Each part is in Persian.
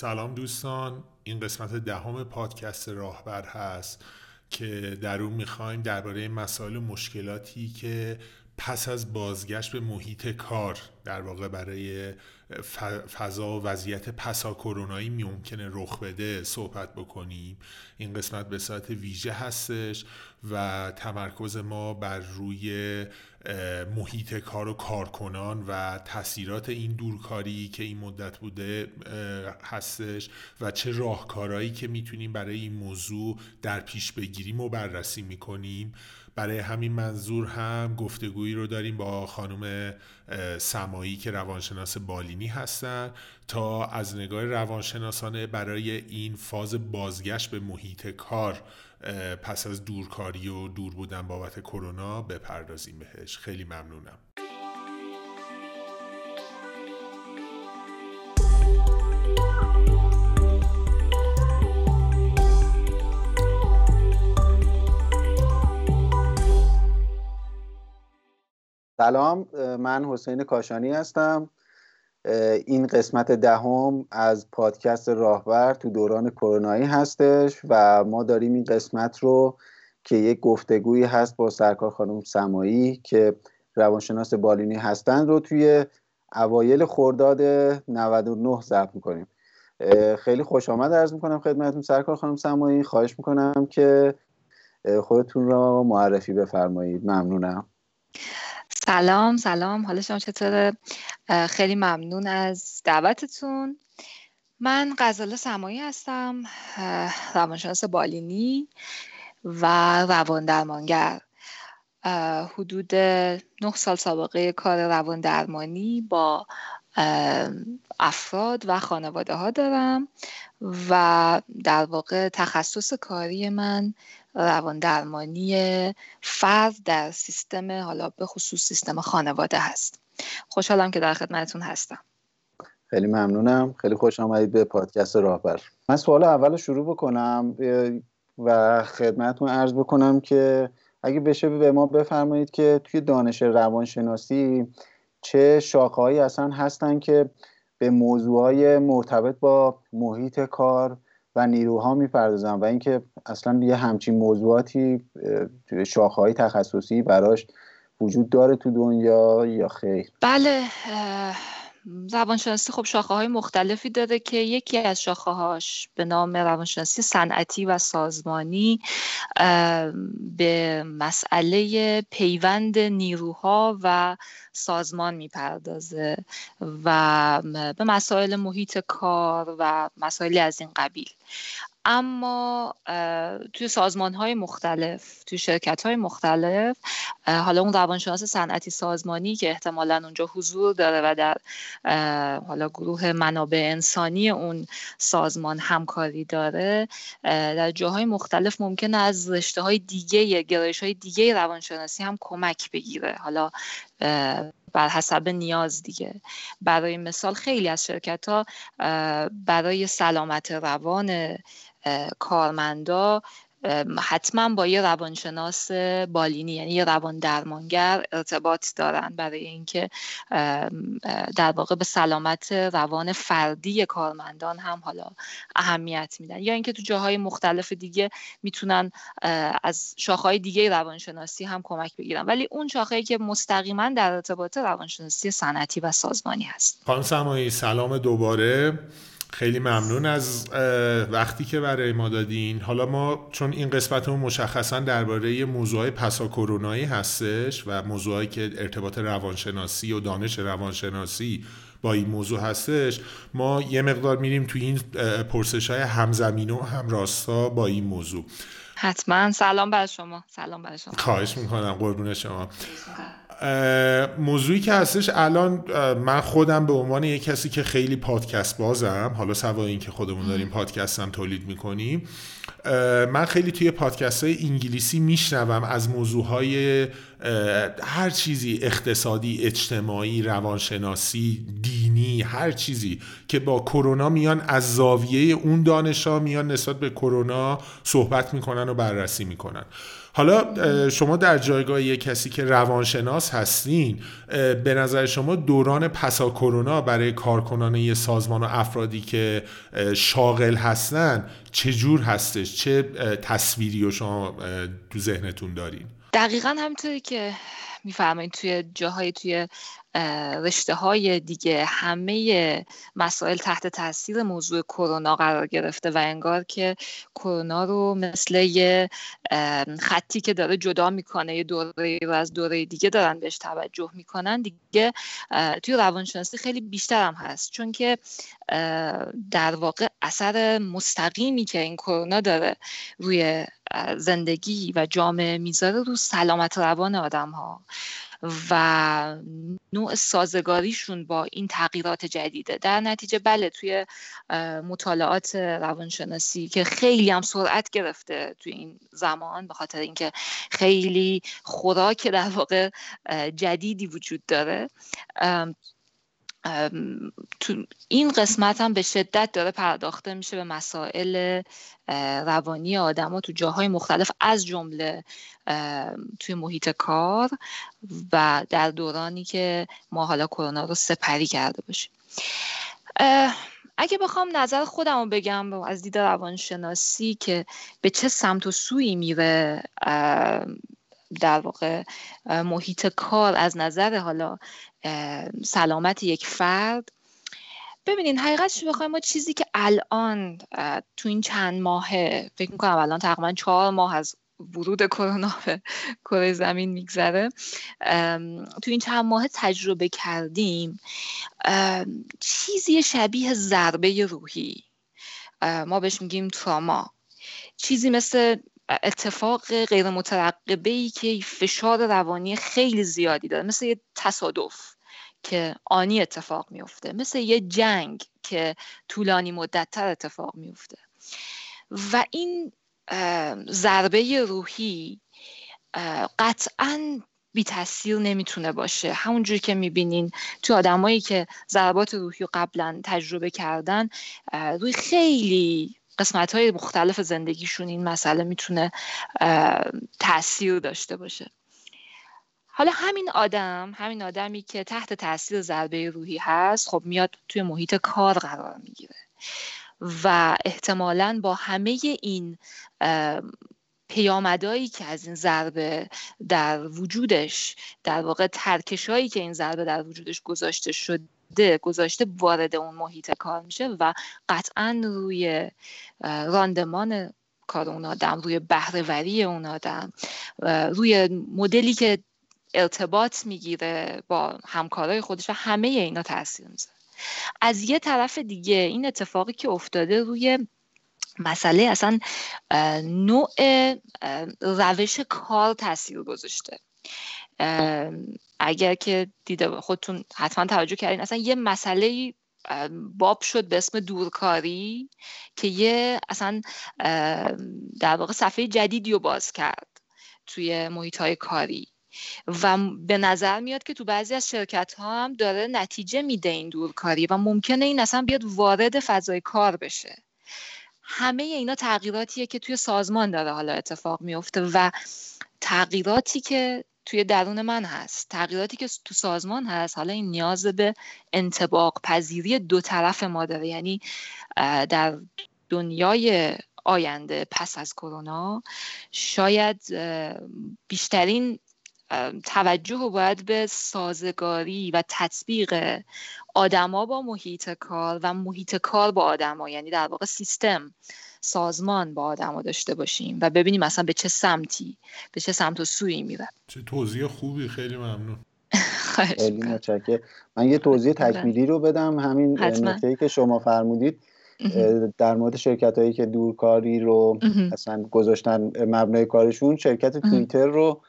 سلام دوستان. این قسمت دهم پادکست راهبر هست که در اون می‌خوایم درباره مسائل و مشکلاتی که پس از بازگشت به محیط کار در واقع برای فضا و وضعیت پسا کرونایی ممکنه رخ بده صحبت بکنیم. این قسمت به صورت ویژه هستش و تمرکز ما بر روی محیط کار و کارکنان و تاثیرات این دورکاری که این مدت بوده هستش و چه راهکارهایی که می‌تونیم برای این موضوع در پیش بگیریم و بررسی می‌کنیم. برای همین منظور هم گفتگویی رو داریم با خانم سمایی که روانشناس بالینی هستن تا از نگاه روانشناسانه برای این فاز بازگشت به محیط کار پس از دورکاری و دور بودن بابت کرونا بپردازیم بهش. خیلی ممنونم. سلام من حسین کاشانی هستم. این قسمت دهم از پادکست راهبر تو دوران کرونایی هستش و ما داریم این قسمت رو که یک گفتگویی هست با سرکار خانم سمایی که روانشناس بالینی هستند رو توی اوایل خرداد 99 ضبط می‌کنیم. خیلی خوش آمد عرض می‌کنم خدمتتون سرکار خانم سمایی. خواهش می‌کنم که خودتون را معرفی بفرمایید. ممنونم. سلام سلام. حالا شما چطوره؟ خیلی ممنون از دعوتتون. من غزاله سمایی هستم روانشناس بالینی و روان درمانگر. حدود نه سال سابقه کار روان درمانی با افراد و خانواده ها دارم و در واقع تخصص کاری من روان درمانی فرد در سیستم حالا به خصوص سیستم خانواده هست. خوشحالم که در خدمتتون هستم. خیلی ممنونم. خیلی خوش آمدید به پادکست راهبر. من سوال اول شروع بکنم و خدمتتون عرض بکنم که اگه بشه به ما بفرمایید که توی دانش روانشناسی چه شاخههایی اصلا هستن که به موضوعهای مرتبط با محیط کار و نیروها می‌پردازن و اینکه اصلا یه همچین موضوعاتی شاخههای تخصصی براش وجود داره تو دنیا یا خیر. بله روانشناسی خب شاخه های مختلفی داره که یکی از شاخه هاش به نام روانشناسی صنعتی و سازمانی به مسئله پیوند نیروها و سازمان می‌پردازه و به مسائل محیط کار و مسائلی از این قبیل. اما توی سازمان های مختلف توی شرکت های مختلف حالا اون روانشناس صنعتی سازمانی که احتمالا اونجا حضور داره و در حالا گروه منابع انسانی اون سازمان همکاری داره در جاهای مختلف ممکن از رشته های دیگه گرایش های دیگه روانشناسی هم کمک بگیره. حالا بر حسب نیاز دیگه. برای مثال خیلی از شرکت ها برای سلامت روان کارمندا حتما با یه روانشناس بالینی یعنی یه روان درمانگر ارتباط دارن برای اینکه در واقع به سلامت روان فردی کارمندان هم حالا اهمیت میدن. یا اینکه تو جاهای مختلف دیگه می‌تونن از شاخهای دیگه روانشناسی هم کمک بگیرن. ولی اون شاخه‌ای که مستقیما در ارتباط روانشناسی صنعتی و سازمانی هست. خانم سلام دوباره. خیلی ممنون از وقتی که برای ما دادین. حالا ما چون این قسمتمون مشخصا درباره موضوع پسا کرونایی هستش و موضوعی که ارتباط روانشناسی و دانش روانشناسی با این موضوع هستش ما یه مقدار میریم تو این پرسش های همزمین و همراستا با این موضوع. حتما. سلام بر شما. سلام بر شما. خواهش می‌کنم. قربون شما. موضوعی که هستش الان من خودم به عنوان یک کسی که خیلی پادکست بازم حالا سوای این که خودمون داریم پادکست هم تولید می‌کنیم من خیلی توی پادکست های انگلیسی میشنوم از موضوع های هر چیزی اقتصادی اجتماعی روانشناسی دینی هر چیزی که با کرونا میان از زاویه اون دانش ها میان نسبت به کرونا صحبت می‌کنن و بررسی می‌کنن. حالا شما در جایگاه یک کسی که روانشناس هستین به نظر شما دوران پسا کرونا برای کارکنان یه سازمان و افرادی که شاغل هستن چه جور هستش؟ چه تصویری رو شما تو ذهنتون دارین؟ دقیقا همینطوری که میفرمایید توی جاهای توی رشته های دیگه همه مسائل تحت تاثیر موضوع کرونا قرار گرفته و انگار که کرونا رو مثل یه خطی که داره جدا می‌کنه یه دوره رو از دوره دیگه دارن بهش توجه می‌کنن دیگه توی روانشناسی خیلی بیشتر هم هست. چون که در واقع اثر مستقیمی که این کرونا داره روی زندگی و جامعه می‌ذاره رو سلامت روان آدم ها و نوع سازگاریشون با این تغییرات جدیده. در نتیجه بله توی مطالعات روانشناسی که خیلی هم سرعت گرفته توی این زمان به خاطر اینکه خیلی خوراک در واقع جدیدی وجود داره تو این قسمت هم به شدت داره پرداخته میشه به مسائل روانی آدم تو جاهای مختلف از جمله توی محیط کار و در دورانی که ما حالا کرونا رو سپری کرده باشیم. اگه بخوام نظر خودم رو بگم از دید روانشناسی که به چه سمت و سوی میره در واقع محیط کار از نظر حالا سلامت یک فرد. ببینین حقیقتش بخوایم ما چیزی که الان تو این چند ماهه فکر می‌کنم الان تقریبا چهار ماه از ورود کرونا به کره زمین میگذره تو این چند ماه تجربه کردیم چیزی شبیه ضربه روحی. ما بهش میگیم تراما. چیزی مثل اتفاق غیر مترقبه ای که فشار روانی خیلی زیادی داره مثل یه تصادف که آنی اتفاق میفته مثل یه جنگ که طولانی مدتتر اتفاق میفته و این ضربه روحی قطعا بی تاثیر نمی‌تونه باشه. همونجور که می‌بینین تو آدمایی که ضربات روحی قبلا تجربه کردن روی خیلی قسمت های مختلف زندگیشون این مسئله می‌تونه تاثیر داشته باشه. حالا همین آدم همین آدمی که تحت تاثیر ضربه روحی هست خب میاد توی محیط کار قرار می‌گیره و احتمالا با همه این پیامدهایی که از این ضربه در وجودش در واقع ترکشهایی که این ضربه در وجودش گذاشته شده گذاشته وارد اون محیط کار میشه و قطعا روی راندمان کار اون آدم روی بهرهوری اون آدم روی مدلی که ارتباط می‌گیره با همکارای خودش و همه اینا تاثیر می‌ذاره. از یه طرف دیگه این اتفاقی که افتاده روی مسئله اصلا نوع روش کار تاثیر گذاشته. اگر که دیده خودتون حتما توجه کردین اصلا یه مسئله باب شد به اسم دورکاری که یه اصلا در واقع صفحه جدیدی رو باز کرد توی محیط های کاری. و به نظر میاد که تو بعضی از شرکت ها هم داره نتیجه میده این دورکاری و ممکنه این اصلا بیاد وارد فضای کار بشه. همه اینا تغییراتیه که توی سازمان داره حالا اتفاق میفته و تغییراتی که توی درون من هست. تغییراتی که تو سازمان هست. حالا این نیاز به انتباق پذیری دو طرف ما داره. یعنی در دنیای آینده پس از کرونا شاید بیشترین توجه رو باید به سازگاری و تطبیق آدما با محیط کار و محیط کار با آدما. یعنی در واقع سیستم. سازمان با آدما داشته باشیم و ببینیم مثلا به چه سمتی به چه سمت و سویی میره چه توضیح خوبی خیلی ممنون. خیلی متشکرم. من یه توضیح تکمیلی رو بدم. همین نکته که شما فرمودید در مورد شرکت هایی که دورکاری رو اصلا گذاشتن مبنای کارشون شرکت توییتر رو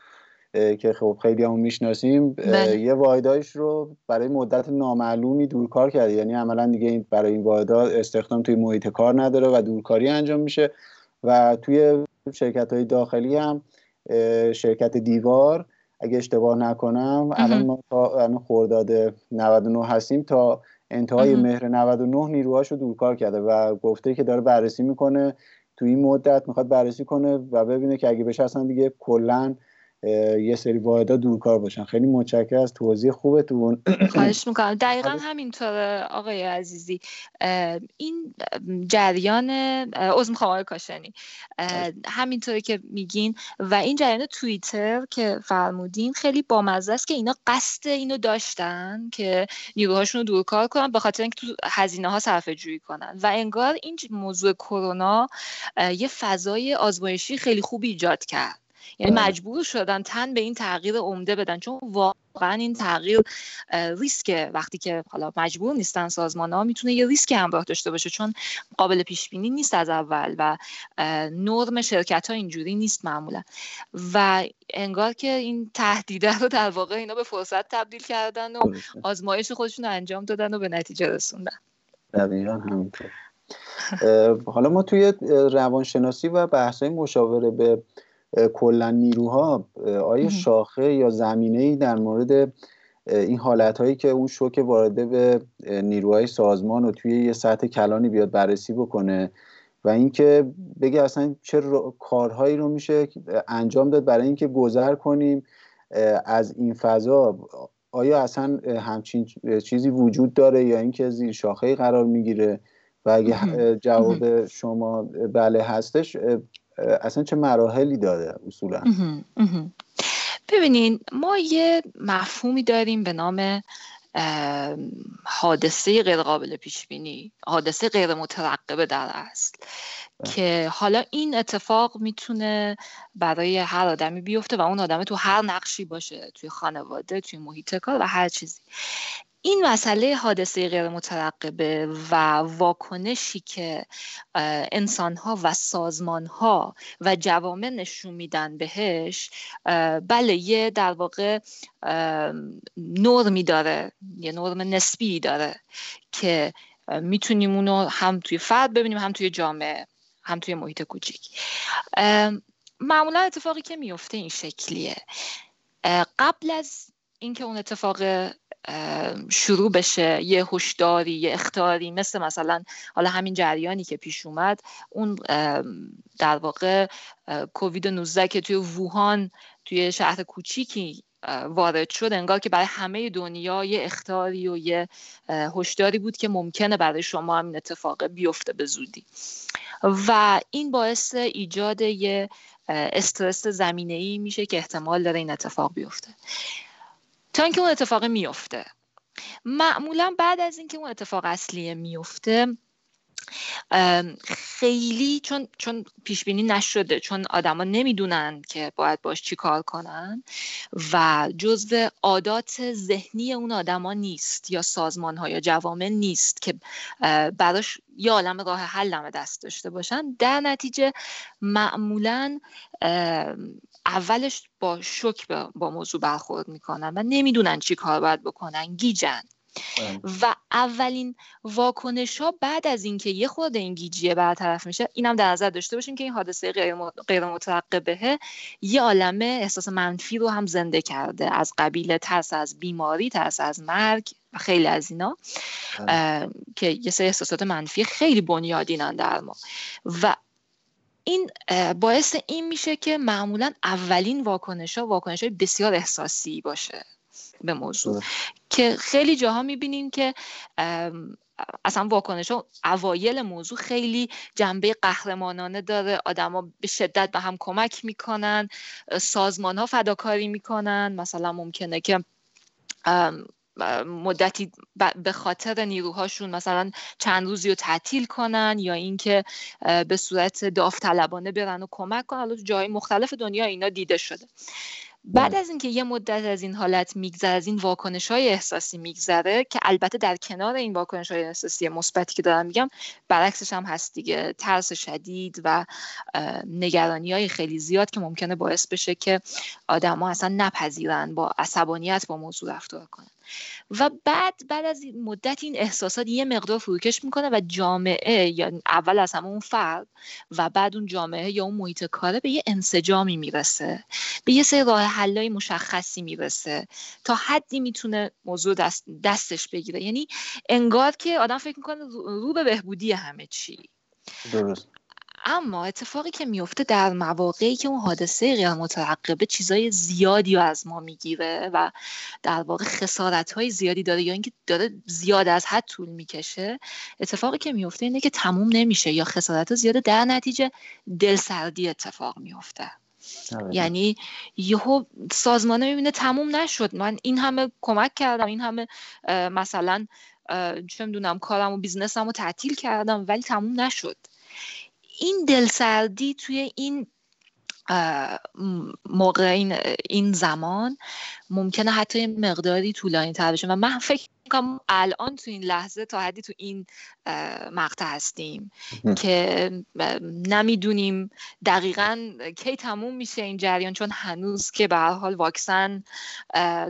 که خب خیلی همون می‌شناسیم بله. یه واحدایش رو برای مدت نامعلومی دورکار کرده. یعنی عملا دیگه برای این واحدا استخدام توی محیط کار نداره و دورکاری انجام میشه. و توی شرکت های داخلی هم شرکت دیوار اگه اشتباه نکنم الان ما تا خرداد 99 هستیم تا انتهای مهر 99 نیروهاشو دورکار کرده و گفته که داره بررسی می‌کنه. تو این مدت می‌خواد بررسی کنه و ببینه که اگه بشه اصلا دیگه کلا یه سری واحدا دورکار باشن. خیلی متشکر از توضیح خوبتون. خواهش می‌کنم. دقیقا همینطوره آقای عزیزی. این جریان از می‌خوام آقای کاشانی. همینطوره که میگین. و این جریان توییتر که فرمودین خیلی بامزه است که اینا قصد اینو داشتن که نیروهاشون رو دورکار کنن به خاطر اینکه تو هزینه ها صرفه جویی کنن. و انگار این موضوع کرونا یه فضای آزمایشی خیلی خوبی ایجاد کرد. یعنی. مجبور شدن تن به این تغییر عمده بدن. چون واقعا این تغییر ریسک وقتی که حالا مجبور نیستن سازمان ها می‌تونه یه ریسک همراه داشته باشه. چون قابل پیش بینی نیست از اول و نرم شرکت ها اینجوری نیست معمولا. و انگار که این تهدیده رو در واقع اینا به فرصت تبدیل کردن و آزمایش خودشون رو انجام دادن و به نتیجه رسوندن. دقیقا همینطور. حالا ما توی روانشناسی و بحث مشاوره به کلا نیروها آیا شاخه یا زمینه ای در مورد این حالت هایی که اون شوک وارده به نیروهای سازمان و توی یه سطح کلانی بیاد بررسی بکنه و اینکه بگه اصلا چه کارهایی رو میشه انجام داد برای اینکه گذر کنیم از این فضا. آیا اصلا همچین چیزی وجود داره یا اینکه زیر شاخه قرار می‌گیره؟ و اگه جواب شما بله هستش اصلا چه مراحلی داره اصولا؟ ببینین ما یه مفهومی داریم به نام حادثه غیر قابل پیش بینی حادثه غیر مترقبه در اصل بله. که حالا این اتفاق می‌تونه برای هر آدمی بیفته و اون آدم تو هر نقشی باشه توی خانواده توی محیط کار و هر چیزی. این مسئله حادثه غیر مترقبه و واکنشی که انسانها و سازمانها و جوامع نشون میدن بهش بله یه در واقع نرمی داره یه نرم نسبی داره که می‌تونیم اونو هم توی فرد ببینیم هم توی جامعه هم توی محیط کوچیک. معمولا اتفاقی که میفته این شکلیه. قبل از اینکه اون اتفاق شروع بشه یه هشداری یه اختاری مثل مثلا حالا همین جریانی که پیش اومد اون در واقع کووید 19 که توی ووهان توی شهر کوچیکی وارد شد انگار که برای همه دنیا یه اختاری و یه هشداری بود که ممکنه برای شما همین اتفاق بیفته به زودی. و این باعث ایجاد یه استرس زمینه ای میشه که احتمال داره این اتفاق بیفته. تا اینکه اون اتفاق میفته معمولا بعد از اینکه اون اتفاق اصلی میفته خیلی چون چون پیش بینی نشده چون آدما نمی‌دونن که باید باش چی کار کنن و جزو عادات ذهنی اون آدما نیست یا سازمان ها یا جوامع نیست که براش یه عالم راه حل دست داشته باشن در نتیجه معمولا اولش با شک با موضوع برخورد می‌کنن و نمی‌دونن چی کار باید بکنن گیجن. و اولین واکنش ها بعد از اینکه یه خود این گیجیه برطرف میشه اینم در نظر داشته باشیم که این حادثه غیر مترقبه یه عالمه احساس منفی رو هم زنده کرده. از قبیل ترس از بیماری ترس از مرگ و خیلی از اینا بله. که یه سری احساسات منفی خیلی بنیادینن در ما. و این باعث این میشه که معمولا اولین واکنش ها واکنش های بسیار احساسی باشه. به موضوع. که خیلی جاها می‌بینیم که اصلا واکنش ها اوایل موضوع خیلی جنبه قهرمانانه داره. آدما به شدت به هم کمک می‌کنن سازمان ها فداکاری می‌کنن. مثلا ممکنه که مدتی به خاطر نیروهاشون مثلا چند روزی رو تعطیل کنن یا اینکه به صورت داوطلبانه برن و کمک کنن. حالا تو جای مختلف دنیا اینا دیده شده. بعد از اینکه یه مدت از این حالت میگذره از این واکنش های احساسی میگذره که البته در کنار این واکنش های احساسی مثبتی که دارم میگم برعکسش هم هست دیگه. ترس شدید و نگرانی های خیلی زیاد که ممکنه باعث بشه که آدما اصلا نپذیرن با عصبانیت با موضوع رفتار کنن. و بعد بعد از مدت این احساسات یه مقدار فروکش می‌کنه و جامعه یا اول از همه اون فرد و بعد اون جامعه یا اون محیط کاره به یه انسجامی می‌رسه. به یه سری راه حلای مشخصی می‌رسه تا حدی می‌تونه موضوع دست دستش بگیره. یعنی انگار که آدم فکر می‌کنه رو به بهبودی همه چی. درست. اما اتفاقی که میفته در مواقعی که اون حادثه غیر مترقبه چیزای زیادی رو از ما می‌گیره و در واقع خسارت های زیادی داره یا اینکه داره زیاد از حد طول می‌کشه اتفاقی که میفته اینه که تموم نمیشه یا خسارت زیاده در نتیجه دلسردی اتفاق میفته آره. یعنی یهو سازمانه می‌بینه تموم نشد. من این همه کمک کردم این همه مثلا چه می‌دونم کارم و بیزنسم رو تعطیل کردم ولی تموم نشد. این دلسردی توی این موقع این, این زمان ممکنه حتی مقداری طولانی تر بشه. و من فکر می‌کنم الان تو این لحظه تا حدی تو این مقطع هستیم که نمی‌دونیم دقیقا کی تموم میشه این جریان چون هنوز که به هر حال واکسن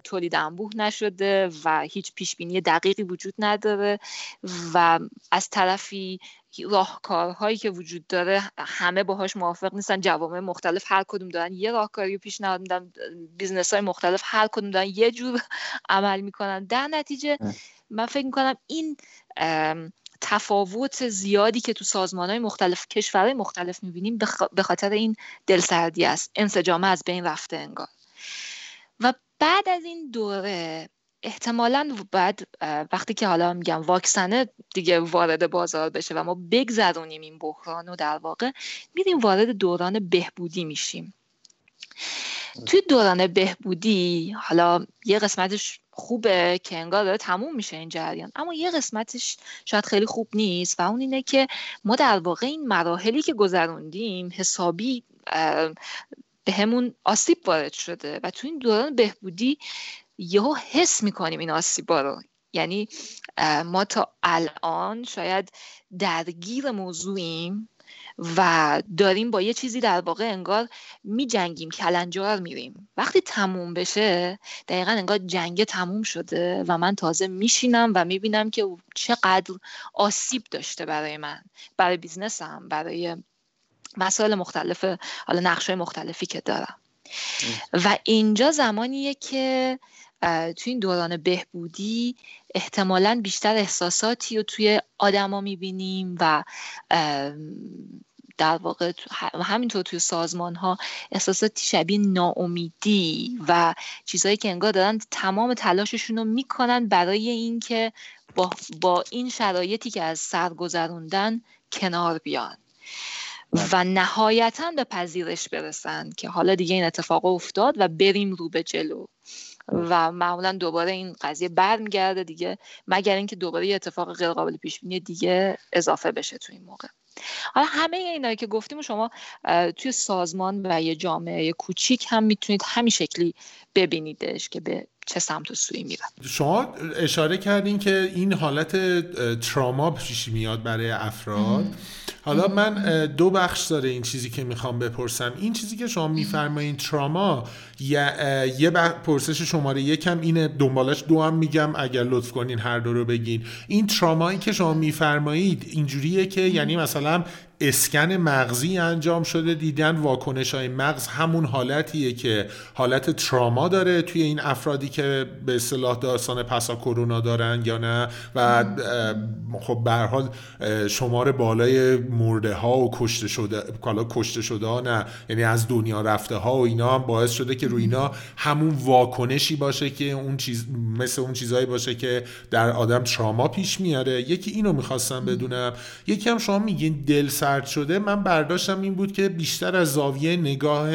تولید انبوه نشده و هیچ پیش بینی دقیقی وجود نداره و از طرفی راهکارهایی که وجود داره همه باهاش موافق نیستن جوامع مختلف هر کدوم دارن. یه راهکاری رو پیشنهاد میدن business های مختلف هر کدوم دارن یه جور عمل می‌کنن. در نتیجه من فکر می‌کنم این تفاوت زیادی که تو سازمان های مختلف کشورهای مختلف می‌بینیم به خاطر این دلسردی است. انسجامه از بین رفته انگار. و بعد از این دوره احتمالا بعد وقتی که حالا میگم واکسنه دیگه وارد بازار بشه و ما بگذرونیم این بحران و در واقع میریم وارد دوران بهبودی میشیم. توی دوران بهبودی حالا یه قسمتش خوبه که انگار داره تموم میشه این جریان اما یه قسمتش شاید خیلی خوب نیست و اون اینه که ما در واقع این مراحلی که گذروندیم حسابی به همون آسیب وارد شده و تو این دوران بهبودی یهو حس می‌کنیم این آسیبا رو. یعنی ما تا الان شاید درگیر موضوعیم و داریم با یه چیزی در واقع انگار می جنگیم کلنجار میریم. وقتی تموم بشه دقیقا انگار جنگ تموم شده و من تازه میشینم و می‌بینم که چقدر آسیب داشته برای من برای بیزنسم برای مسائل مختلف حالا نقشه مختلفی که دارم. و اینجا زمانیه که توی این دوران بهبودی احتمالا بیشتر احساساتی رو توی آدما می‌بینیم و در واقع همینطور توی سازمان ها احساساتی شبیه ناامیدی و چیزهایی که انگار دارن تمام تلاششون رو می‌کنن برای اینکه با, با این شرایطی که از سر گذروندن کنار بیان. و نهایتا به پذیرش برسن که حالا دیگه این اتفاق افتاد و بریم رو به جلو. و معمولا دوباره این قضیه برمیگرده دیگه مگر اینکه دوباره یه اتفاق غیر قابل پیش بینی دیگه اضافه بشه تو این موقع. حالا همه اینایی که گفتیم شما توی سازمان و یه جامعه کوچیک هم می‌تونید همین شکلی ببینیدش که به چه سمت و سوی میره شما اشاره کردین که این حالت تراما پیش میاد برای افراد. حالا من دو بخش داره این چیزی که می‌خوام بپرسم. این چیزی که شما میفرمایین تراما یه پرسش شماره یکم اینه. دنبالش دو هم میگم. اگر لطف کنین هر دو رو بگین. این ترامایی که شما میفرمایید اینجوریه که یعنی مثلا اسکن مغزی انجام شده دیدن واکنش های مغز همون حالتیه که حالت تراما داره توی این افرادی که به اصطلاح داستان پسا کرونا دارن یا نه. و خب به حال شمار بالای مرده ها و کشته شده کالا کشته شده ها نه. یعنی از دنیا رفته ها و اینا هم باعث شده که روی اینا همون واکنشی باشه که اون چیز مثل اون چیزهایی باشه که در آدم تراما پیش میاره. یکی اینو می‌خواستم بدونم. یکی هم شما میگین دل سرد شده. من برداشتم این بود که بیشتر از زاویه نگاه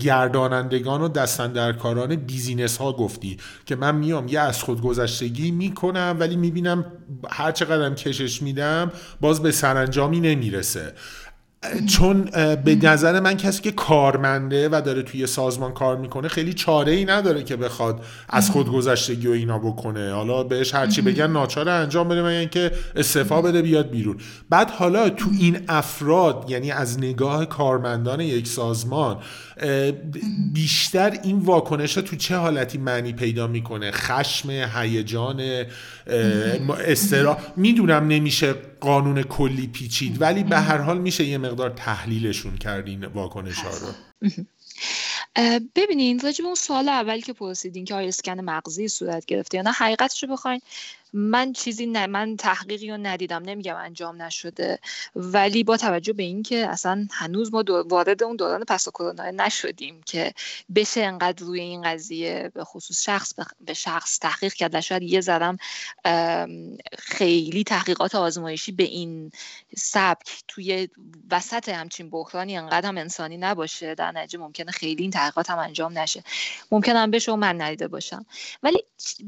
گردانندگان و دستندرکاران بیزینس ها گفتی که من میام یه از خودگذشتگی می‌کنم ولی می‌بینم هر چقدرم کشش میدم باز به سرانجامی نمی‌رسه. چون به نظر من کسی که کارمنده و داره توی سازمان کار می‌کنه خیلی چاره ای نداره که بخواد از خودگذشتگی و اینا بکنه. حالا بهش هرچی بگن ناچاره انجام بده من که استعفا بده بیاد بیرون. بعد حالا تو این افراد یعنی از نگاه کارمندان یک سازمان بیشتر این واکنش تو چه حالتی معنی پیدا می‌کنه؟ خشم هیجان استرا می‌دونم نمیشه قانون کلی پیچید. ولی به هر حال میشه یه مقدار تحلیلشون کرد این واکنش ها رو. ببینین راجع به اون سوال اولی که پرسیدین که آیا اسکن مغزی صورت گرفته یا نه حقیقتش رو بخواین. من چیزی نه من تحقیقی رو ندیدم نمیگم انجام نشده. ولی با توجه به اینکه اصلا هنوز ما وارد اون دوران پس کرونا نشدیم که بشه انقدر روی این قضیه به خصوص شخص به شخص تحقیق کرد و شاید یه ذرم خیلی تحقیقات آزمایشی به این سبک توی وسط همچین بحرانی انقدر هم انسانی نباشه در نتیجه ممکنه خیلی این تحقیقات هم انجام نشه. ممکنه هم بشه و من ندیده باشم. ولی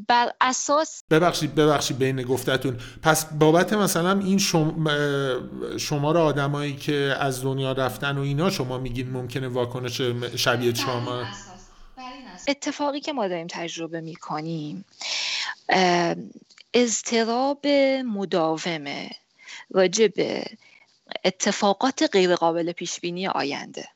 بر اساس ببخشید ببخشید. بین گفتتون. پس بابت مثلا این شم... شمار آدمایی که از دنیا رفتن و اینا شما میگین ممکنه واکنش شبیه شما؟ اتفاقی که ما داریم تجربه می‌کنیم اضطراب مداومه راجع به اتفاقات غیرقابل پیش بینی آینده.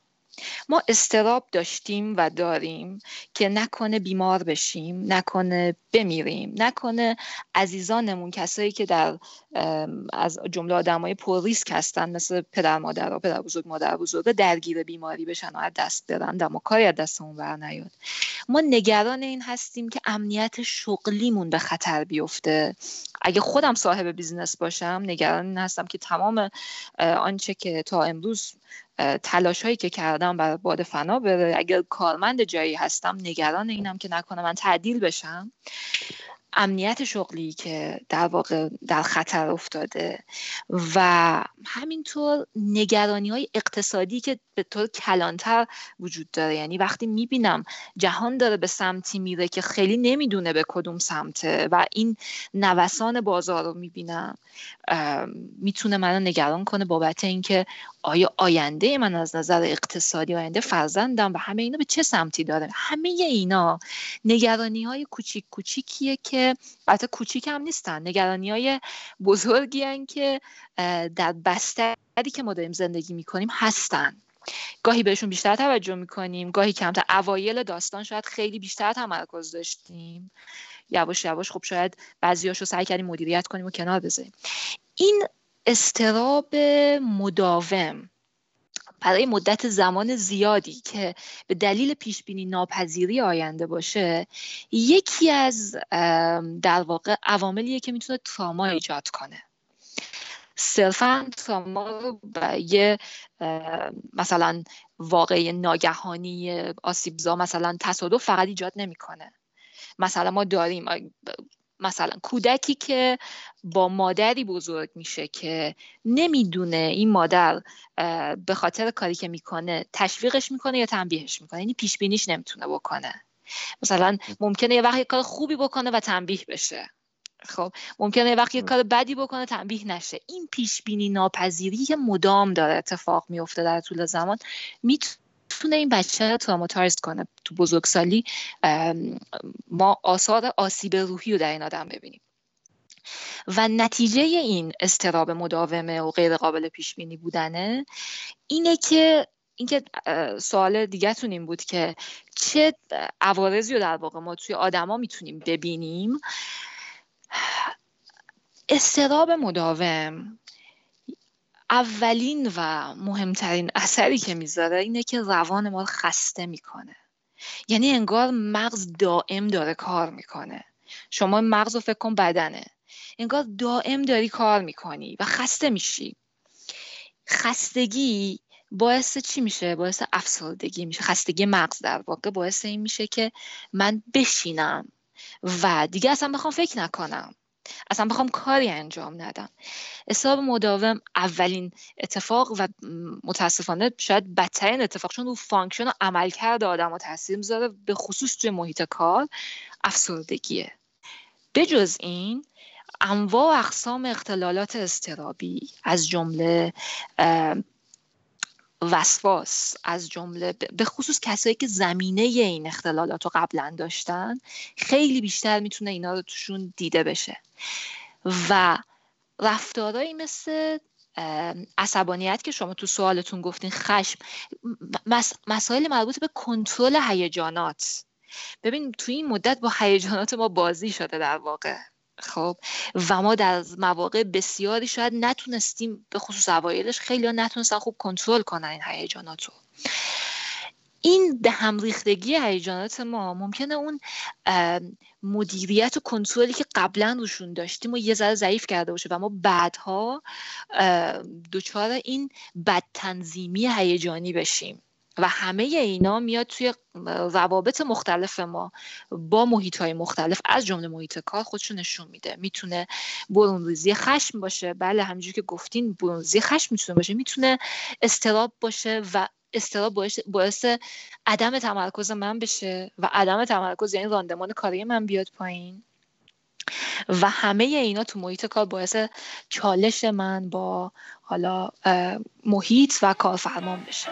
ما اضطراب داشتیم و داریم که نکنه بیمار بشیم نکنه بمیریم نکنه عزیزانمون کسایی که در از جمله آدمای پر ریسک هستن مثل پدر مادر و پدر بزرگ مادر بزرگ درگیر بیماری بشن و از دست برن. ما کاری از دستمون بر نیاد. ما نگران این هستیم که امنیت شغلیمون به خطر بیفته. اگه خودم صاحب business باشم نگران این هستم که تمام آنچه که تا امروز تلاش هایی که کردم برای باد فنا بره اگر کارمند جایی هستم نگران اینم که نکنه من تعدیل بشم. امنیت شغلی که در واقع در خطر افتاده و همینطور نگرانی های اقتصادی که به طور کلانتر وجود داره. یعنی وقتی می‌بینم جهان داره به سمتی میره که خیلی نمی‌دونه به کدوم سمته و این نوسان بازار رو می‌بینم می‌تونه منو نگران کنه بابت اینکه آیا آینده من از نظر اقتصادی آینده فرزندم و همه اینا به چه سمتی داره؟ همه اینا نگرانی های کوچیک کوچیکیه که البته کوچیک هم نیستن نگرانی های بزرگی که در بستری که ما داریم زندگی می‌کنیم هستن. گاهی بهشون بیشتر توجه می‌کنیم گاهی کمتر. اوایل داستان شاید خیلی بیشتر تمرکز داشتیم. یواش یواش خب شاید بعضیاشو سعی کردیم مدیریت کنیم و کنار بذاریم. این استراب مداوم برای مدت زمان زیادی که به دلیل پیش بینی ناپذیری آینده باشه یکی از در واقع عواملیه که می‌تونه تراما ایجاد کنه. صرفا تراما رو یه مثلا واقع ناگهانی آسیبزا مثلا تصادف فقط ایجاد نمی‌کنه. مثلا ما داریم مثلا کودکی که با مادری بزرگ میشه که نمی‌دونه این مادر به خاطر کاری که می‌کنه تشویقش می‌کنه یا تنبیهش می‌کنه. یعنی پیش بینیش نمی‌تونه بکنه. مثلا ممکنه یه وقت کار خوبی بکنه و تنبیه بشه. خب ممکنه یه وقت یه کار بدی بکنه تنبیه نشه. این پیش بینی ناپذیری که مدام داره اتفاق میفته در طول زمان. می‌تونه این بچه رو تراماتایز کنه تو بزرگسالی ما آثار آسیب روحی رو در این آدم ببینیم. و نتیجه این استراب مداومه و غیر قابل پیش بینی بودنه اینه که اینکه سوال دیگهتون این بود که چه عوارضی رو در واقع ما توی آدما می‌تونیم ببینیم. استراب مداوم اولین و مهمترین اثری که می‌ذاره اینه که روان ما خسته می‌کنه. یعنی انگار مغز دائم داره کار می‌کنه. شما مغز رو فکر کن بدنه. انگار دائم داری کار می‌کنی و خسته میشی. خستگی باعث چی میشه؟ باعث افسردگی میشه. خستگی مغز در واقع باعث این میشه که من بشینم و دیگه اصلا بخوام فکر نکنم. اصلا بخوام کاری انجام ندم. حساب مداوم اولین اتفاق و متاسفانه شاید بدترین اتفاق چون رو function و عملکرد آدم تاثیر می‌ذاره به خصوص توی محیط کار افسردگیه. بجز این انواع و اقسام اختلالات اضطرابی از جمله وسواس از جمله به خصوص کسایی که زمینه این اختلالات رو قبلا داشتن خیلی بیشتر می‌تونه اینا رو توشون دیده بشه. و رفتارهایی مثل عصبانیت که شما تو سوالتون گفتین خشم مسائل مربوط به کنترل هیجانات. ببین توی این مدت با هیجانات ما بازی شده در واقع. خب. و ما در مواقع بسیاری شاید نتونستیم به خصوص اوایلش خیلی ها نتونستن خوب کنترل کنن این هیجانات رو این به هم ریختگی هیجانات ما ممکنه اون مدیریت و کنترلی که قبلا روشون داشتیم و یه ذره ضعیف کرده باشه و ما بعدها دچار این بد تنظیمی هیجانی بشیم. و همه اینا میاد توی روابط مختلف ما با محیط های مختلف از جمله محیط کار خودشون نشون میده. می‌تونه برونریزی خشم باشه. بله همینجور که گفتین برونریزی خشم می‌تونه باشه. می‌تونه استراب باشه و استراب باعث, باعث عدم تمرکز من بشه و عدم تمرکز یعنی راندمان کاری من بیاد پایین. و همه اینا تو محیط کار باعث چالش من با حالا محیط و کارفرمان بشه.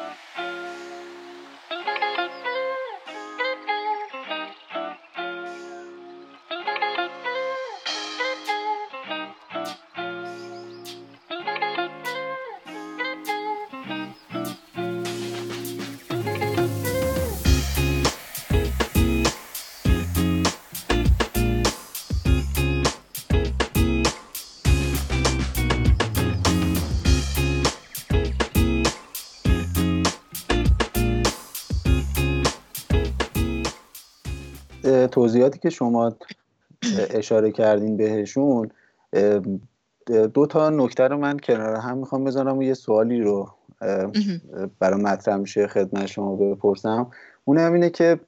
توضیحاتی که شما اشاره کردین بهشون دو تا نکته رو من کنار هم می‌خوام بذارم و یه سوالی رو برای مطرح میشه خدمت شما بپرسم. اون هم اینه که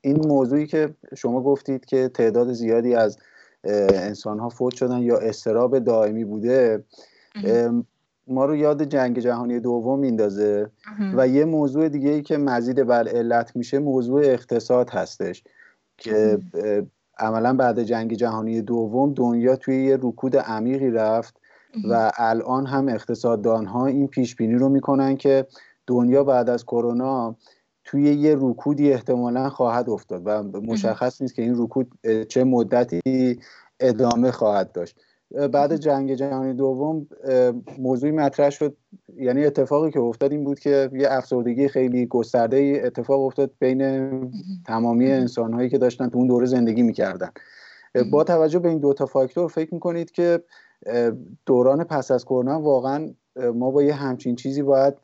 این موضوعی که شما گفتید که تعداد زیادی از انسان ها فوت شدن یا استراب دائمی بوده ما رو یاد جنگ جهانی دوم میندازه و یه موضوع دیگه ای که مزید بر علت میشه موضوع اقتصاد هستش. که عملا بعد جنگ جهانی دوم دنیا توی یه رکود عمیقی رفت و الان هم اقتصاددان ها این پیش بینی رو می‌کنن که دنیا بعد از کرونا توی یه رکودی احتمالا خواهد افتاد و مشخص نیست که این رکود چه مدتی ادامه خواهد داشت. بعد جنگ جهانی دوم موضوعی مطرح شد. یعنی اتفاقی که افتاد این بود که یه افسردگی خیلی گسترده اتفاق افتاد بین تمامی انسانهایی که داشتن تو اون دوره زندگی می‌کردن. با توجه به این دوتا فاکتور فکر می‌کنید که دوران پس از کرونا واقعا ما با یه همچین چیزی باید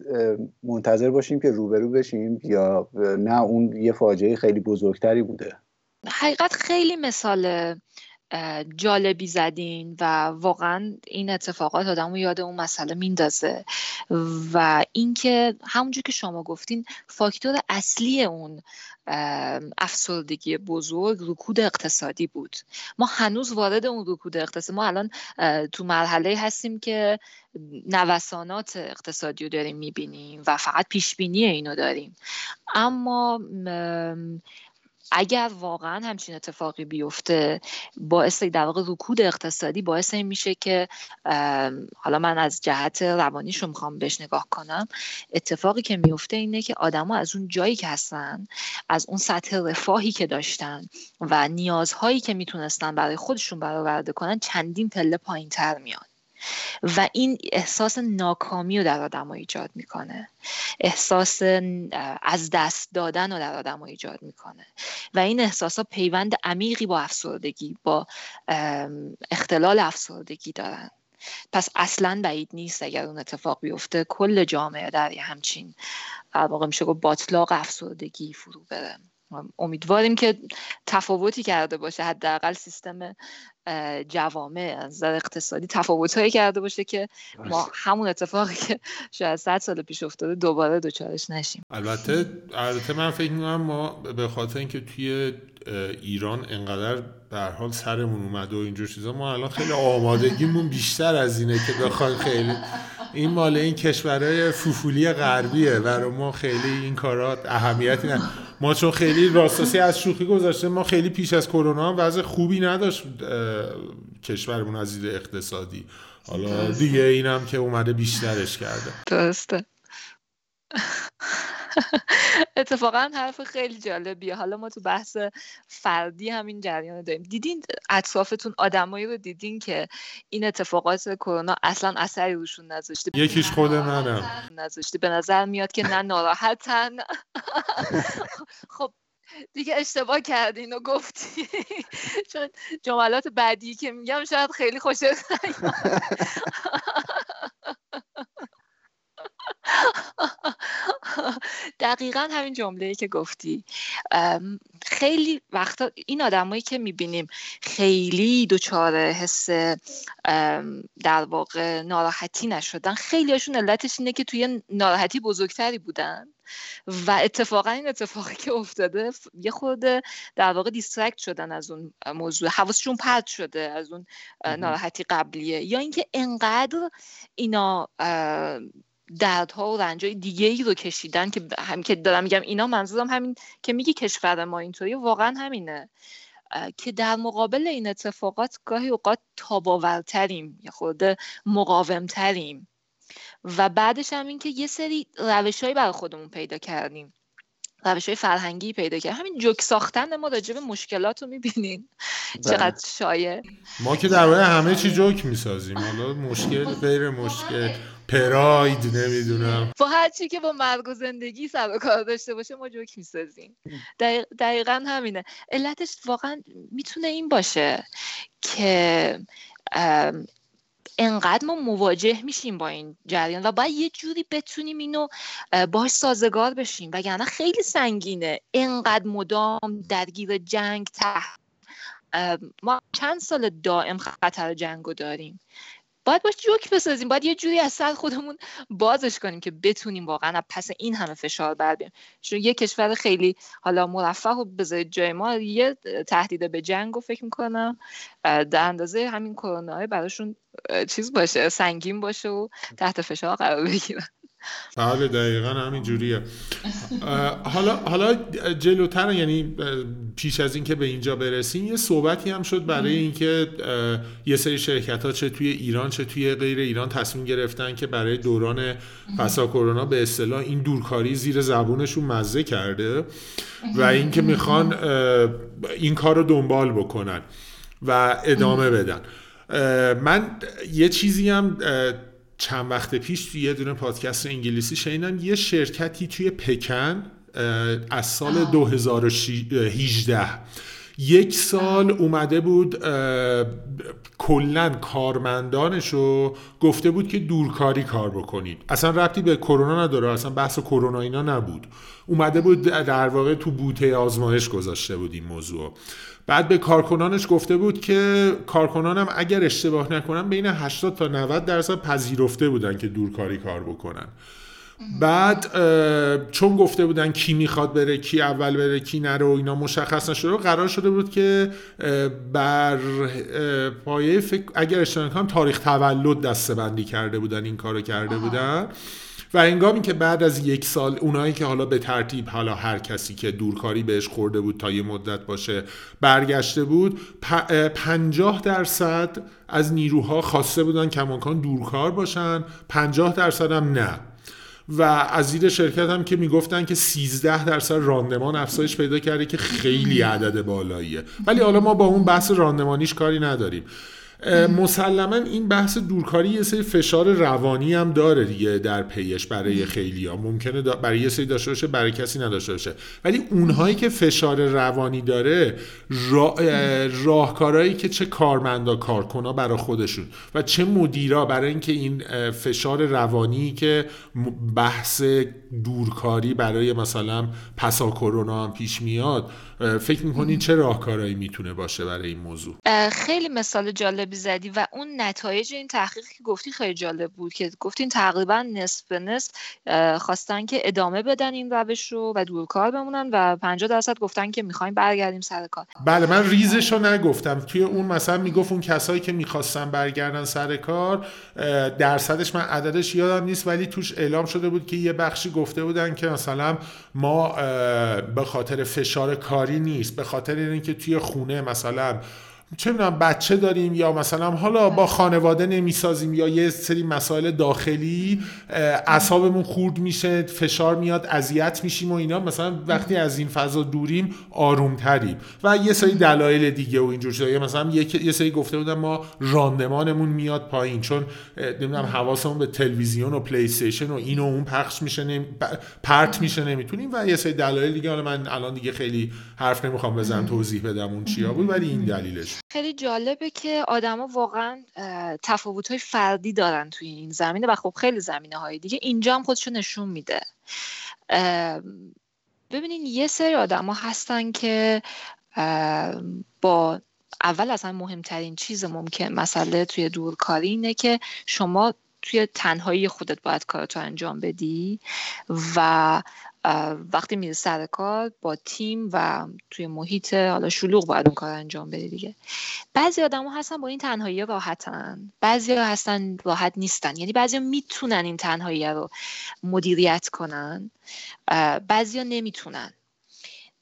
منتظر باشیم که روبرو بشیم یا نه اون یه فاجعه خیلی بزرگتری بوده؟ حقیقت خیلی مثال جالبی زدین و واقعا این اتفاقات آدم یاد اون مسئله میندازه. و اینکه همونجور که شما گفتین فاکتور اصلی اون افسردگی بزرگ رکود اقتصادی بود. ما هنوز وارد اون رکود اقتصادی ما الان تو مرحله هستیم که نوسانات اقتصادی رو داریم می‌بینیم و فقط پیش بینی اینو داریم. اما اگر واقعا همچین اتفاقی بیفته باعث در واقع رکود اقتصادی باعث این میشه که حالا من از جهت روانیش رو می‌خوام بهش نگاه کنم اتفاقی که میفته اینه که آدما از اون جایی که هستن از اون سطح رفاهی که داشتن و نیازهایی که می‌تونستن برای خودشون برآورده کنن چندین پله پایین تر میان. و این احساس ناکامی رو در آدم ایجاد می‌کنه. احساس از دست دادن رو در آدم ایجاد می‌کنه. و این احساس ها پیوند عمیقی با افسردگی با اختلال افسردگی دارن. پس اصلا بعید نیست اگر اون اتفاق بیفته کل جامعه در یه همچین واقع میشه گفت باطلاق افسردگی فرو بره. امیدواریم که تفاوتی کرده باشه حداقل سیستم جوامع از نظر اقتصادی تفاوتهایی کرده باشه که ما همون اتفاقی که شاید 100 سال پیش افتاده دوباره دوچارش نشیم. البته البته من فکر می‌کنم ما به خاطر اینکه توی ایران انقدر به حال سرمون اومده و اینجور چیزا ما الان خیلی آمادگیمون بیشتر از اینه که بخوایم خیلی این مال این کشورهای فوفولی غربیه برای ما خیلی این کارات اهمیتی نه ما چون خیلی راستاسی از شوخی گذاشته ما خیلی پیش از کرونا وضع خوبی نداشت کشورمون از دید اقتصادی. حالا دیگه اینم که اومده بیشترش کرده. درسته. اتفاقا حرف خیلی جالبیه. حالا ما تو بحث فردی همین جریان داریم. دیدین اطرافتون آدمایی رو دیدین که این اتفاقات کرونا اصلا اثری روشون نذاشته؟ یکیش خود منم. نذاشته. به نظر میاد که نه ناراحتن. خب دیگه اشتباه کردین و گفتی. چون جملات بعدی که میگم شاید خیلی خوشت دقیقا همین جمله که گفتی. خیلی وقتا این آدمایی که می‌بینیم خیلی دچار حس در واقع ناراحتی نشدن خیلی هاشون علتش اینه که توی ناراحتی بزرگتری بودن. و اتفاقا این اتفاقی که افتاده یه خود در واقع دیسترکت شدن از اون موضوع. حواسشون پرت شده از اون ناراحتی قبلیه. یا اینکه انقدر اینا دردها و رنجای دیگه ای رو کشیدن که هم که دارم میگم اینا منظورم همین که میگی کشور ما اینطوری واقعا همینه. که در مقابل این اتفاقات گاهی اوقات تاباورتریم یا خود مقاومتریم. و بعدش هم این که یه سری روشهایی برای خودمون پیدا کردیم. روش های فرهنگی پیدا کرد همین جوک ساختن ما راجع به مشکلات رو می‌بینین. بله. چقدر شایع. ما که در همه چی جوک می‌سازیم. حالا مشکل غیر مشکل. پراید نمی‌دونم. با هر چی که با مرگ و زندگی سر کار داشته باشه ما جوک می‌سازیم. دقیق دقیقا همینه. علتش واقعا می‌تونه این باشه که انقدر ما مواجه میشیم با این جریان و باید یه جوری بتونیم اینو باش سازگار بشیم. وگرنه خیلی سنگینه. انقدر مدام درگیر جنگ تحت ما چند سال دائم خطر جنگ داریم. باید باش جوک بسازیم باید یه جوری از سر خودمون بازش کنیم که بتونیم واقعا پس این همه فشار بر بیاریم. چون یه کشور خیلی حالا مرفه و بذارید جای ما یه تهدید به جنگ رو فکر می‌کنم در اندازه همین کرونا براشون چیز باشه سنگین باشه و تحت فشار قرار بگیرن. بله دقیقا همین جوریه. حالا حالا جلوتر یعنی پیش از اینکه به اینجا برسیم یه صحبتی هم شد برای اینکه یه سری شرکت ها چه توی ایران چه توی غیر ایران تصمیم گرفتن که برای دوران پسا کرونا به اصطلاح این دورکاری زیر زبونشون مزه کرده و اینکه می‌خوان این کار رو دنبال بکنن و ادامه بدن. من یه چیزی هم چند وقت پیش توی یه دونه پادکست انگلیسی شنیدم یه شرکتی توی پکن از سال 2018 یک سال اومده بود کلا کارمندانش رو گفته بود که دورکاری کار بکنید. اصلا ربطی به کرونا نداره اصلا بحث کرونا اینا نبود. اومده بود در واقع تو بوته آزمایش گذاشته بود این موضوع. بعد به کارکنانش گفته بود که کارکنانم اگر اشتباه نکنم بین 80 تا 90 درصد پذیرفته بودن که دورکاری کار بکنن. بعد چون گفته بودن کی می‌خواد بره کی اول بره کی نره و اینا مشخص نشده قرار شده بود که بر پایه فکر اگر اشتباه نکنم تاریخ تولد دسته بندی کرده بودن این کارو کرده بودن. و انگامی که بعد از یک سال اونایی که حالا به ترتیب حالا هر کسی که دورکاری بهش خورده بود تا یه مدت باشه برگشته بود پنجاه درصد از نیروها خواسته بودن کماکان دورکار باشن پنجاه درصد هم نه. و از زیر شرکت هم که می‌گفتن که 13 درصد راندمان افزایش پیدا کرده که خیلی عدد بالاییه. ولی حالا ما با اون بحث راندمانیش کاری نداریم. مسلما این بحث دورکاری یه سری فشار روانی هم داره دیگه در پیش برای خیلی ها ممکنه برای یه سری داشته باشه برای کسی نداشته باشه. ولی اونهایی که فشار روانی داره را... راهکارهایی که چه کارمندا کارکنا برای خودشون و چه مدیرا برای اینکه این فشار روانی که بحث دورکاری برای مثلا پسا کرونا هم پیش میاد فکر می‌کنین چه راهکارهایی می‌تونه باشه برای این موضوع؟ خیلی مثال جالبی زدی و اون نتایج این تحقیق که گفتی خیلی جالب بود که گفتین تقریبا نصف به نصف خواستن که ادامه بدن این روش رو و دورکار بمونن و 50 درصد گفتن که می‌خوایم برگردیم سر کار. بله من ریزش رو نگفتم. توی اون مثلا می‌گفت اون کسایی که می‌خواستن برگردن سر کار درصدش من عددش یادم نیست ولی توش اعلام شده بود که یه بخشی گفته بودن که مثلا ما به خاطر فشار کاری نیست به خاطر اینکه توی خونه مثلا چه می‌دونم بچه داریم یا مثلا حالا با خانواده نمی‌سازیم یا یه سری مسائل داخلی اعصابمون خورد میشه فشار میاد اذیت میشیم و اینا. مثلا وقتی از این فضا دوریم آرومتریم. و یه سری دلایل دیگه و اینجور شده مثلا یه سری گفته بودم ما راندمانمون میاد پایین. چون نمی‌دونم حواسمون به تلویزیون و پلی استیشن و این و اون پخش میشه نمی... پرت میشه نمی‌تونیم. و یه سری دلایل دیگه. حالا من الان دیگه خیلی حرف نمی‌خوام بزنم توضیح بدم اون چیا بود ولی این دلیلش. خیلی جالبه که آدما واقعا تفاوت های فردی دارن توی این زمینه و خب خیلی زمینه های دیگه. اینجا هم خودشو نشون میده. ببینین یه سری آدم ها هستن که با اول اصلا مهمترین چیز ممکن مسئله توی دورکاری اینه که شما توی تنهایی خودت باید کارتو انجام بدی و وقتی میره سر کار با تیم و توی محیط حالا شلوغ باید اون کار انجام بده دیگه. بعضی آدم ها هستن با این تنهایی راحتن. بعضی ها هستن راحت نیستن. یعنی بعضی ها می‌تونن این تنهایی رو مدیریت کنن. بعضی ها نمی‌تونن.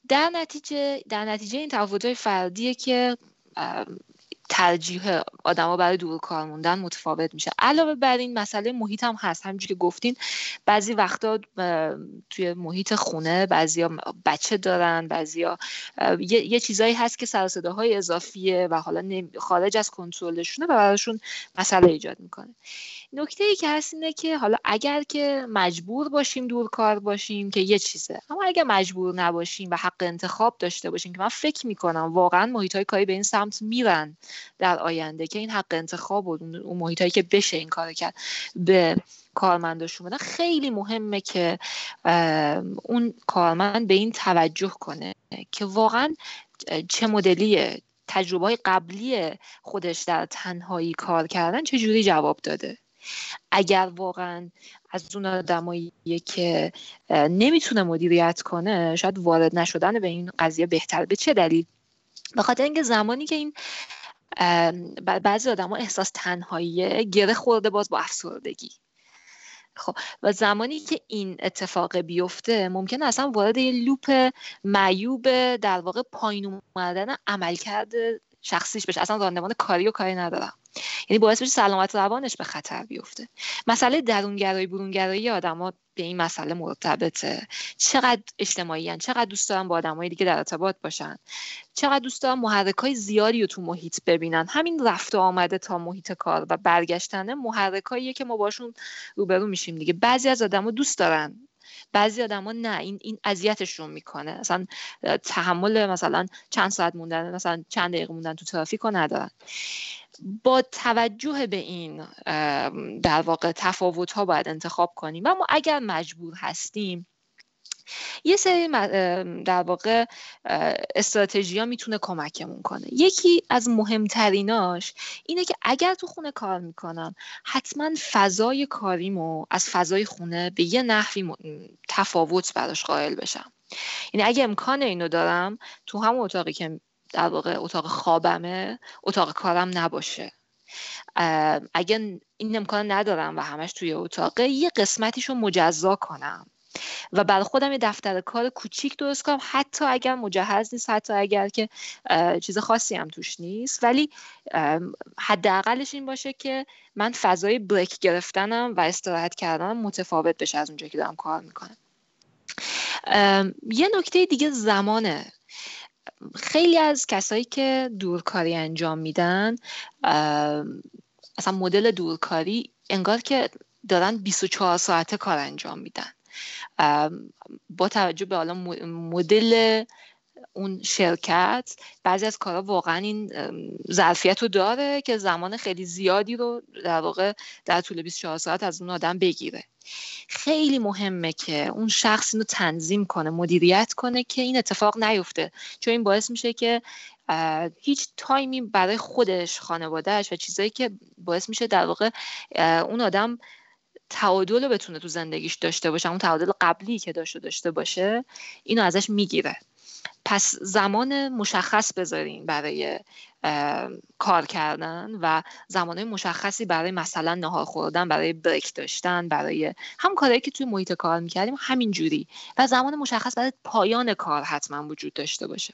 در نتیجه در نتیجه این تفاوت فردیه که ترجیح آدما برای دور کار موندن متفاوت میشه. علاوه بر این مسئله محیط هم هست. همینجوری که گفتین بعضی وقتا توی محیط خونه بعضیا بچه دارن بعضیا یه،, یه چیزایی هست که سر های اضافیه و حالا خارج از کنترلشونه و براشون مسئله ایجاد می‌کنه. نکته ای که هست اینه که حالا اگر که مجبور باشیم دور کار باشیم که یه چیزه. اما اگر مجبور نباشیم و حق انتخاب داشته باشیم که من فکر می‌کنم واقعا محیط های کاری به این سمت میرن در آینده که این حق انتخاب و اون محیط هایی که بشه این کار کرد به کارمنداشون بدن. خیلی مهمه که اون کارمند به این توجه کنه که واقعا چه مدلیه تجربه های قبلی خودش در تنهایی کار کردن چجوری جواب داده؟ اگر واقعا از اون آدمایی که نمی‌تونه مدیریت کنه شاید وارد نشدن به این قضیه بهتر. به چه دلیل؟ به خاطر اینکه زمانی که این بعضی آدم احساس تنهایی گره خورده باز با افسردگی. خب و زمانی که این اتفاق بیفته ممکن اصلا وارد یه لوپ معیوب در واقع پایین اومدن عملکرد شخصیش بشه. اصلا راندمان کاری و کاری ندارم یعنی باعث بشه سلامت روانش به خطر بیفته. مسئله درونگرایی برونگرایی آدما به این مسئله مرتبطه. چقدر اجتماعی چقدر دوست دارن با آدمای دیگه در ارتباط باشن. چقدر دوست دارن محرک های زیادی رو تو محیط ببینن. همین رفت و آمده تا محیط کار و برگشتنه محرکاییه که ما باشون روبرو میشیم دیگه. بعضی از آدما دوست دارن. بعضی آدما نه. این این اذیتشون می‌کنه. مثلا تحمل مثلا چند ساعت موندن مثلا چند دقیقه موندن تو ترافیک رو ندارن. با توجه به این در واقع تفاوت ها باید انتخاب کنیم. اما اگر مجبور هستیم یه سری در واقع استراتژی ها می‌تونه کمکمون کنه. یکی از مهمتریناش اینه که اگر تو خونه کار می‌کنم حتما فضای کاریمو از فضای خونه به یه نحوی تفاوت براش قائل بشم. یعنی اگه امکان اینو دارم تو همون اتاقی که در واقع اتاق خوابمه اتاق کارم نباشه. اگه این امکان ندارم و همش توی اتاقه یه قسمتیشو مجزا کنم. و برای خودم یه دفتر کار کوچیک درست کنم حتی اگر مجهز نیست حتی اگر که چیز خاصی هم توش نیست. ولی حداقلش این باشه که من فضای بریک گرفتنم و استراحت کردنم متفاوت بشه از اونجا که دارم کار می‌کنم. یه نکته دیگه زمانه. خیلی از کسایی که دورکاری انجام میدن اصلا مدل دورکاری انگار که دارن 24 ساعته کار انجام میدن. با توجه به حالا مدل اون شرکت بعضی از کارها واقعا این ظرفیت رو داره که زمان خیلی زیادی رو در واقع در طول 24 ساعت از اون آدم بگیره. خیلی مهمه که اون شخص اینو تنظیم کنه مدیریت کنه که این اتفاق نیفته. چون این باعث میشه که هیچ تایمی برای خودش خانوادهش و چیزایی که باعث میشه در واقع اون آدم تعادل رو بتونه تو زندگیش داشته باشه اون تعادل قبلی که داشته داشته باشه اینو ازش می‌گیره. پس زمان مشخص بذارین برای کار کردن و زمان مشخصی برای مثلا نهار خوردن برای بریک داشتن برای هم کارهایی که توی محیط کار می‌کردیم همین جوری. و زمان مشخص برای پایان کار حتما وجود داشته باشه.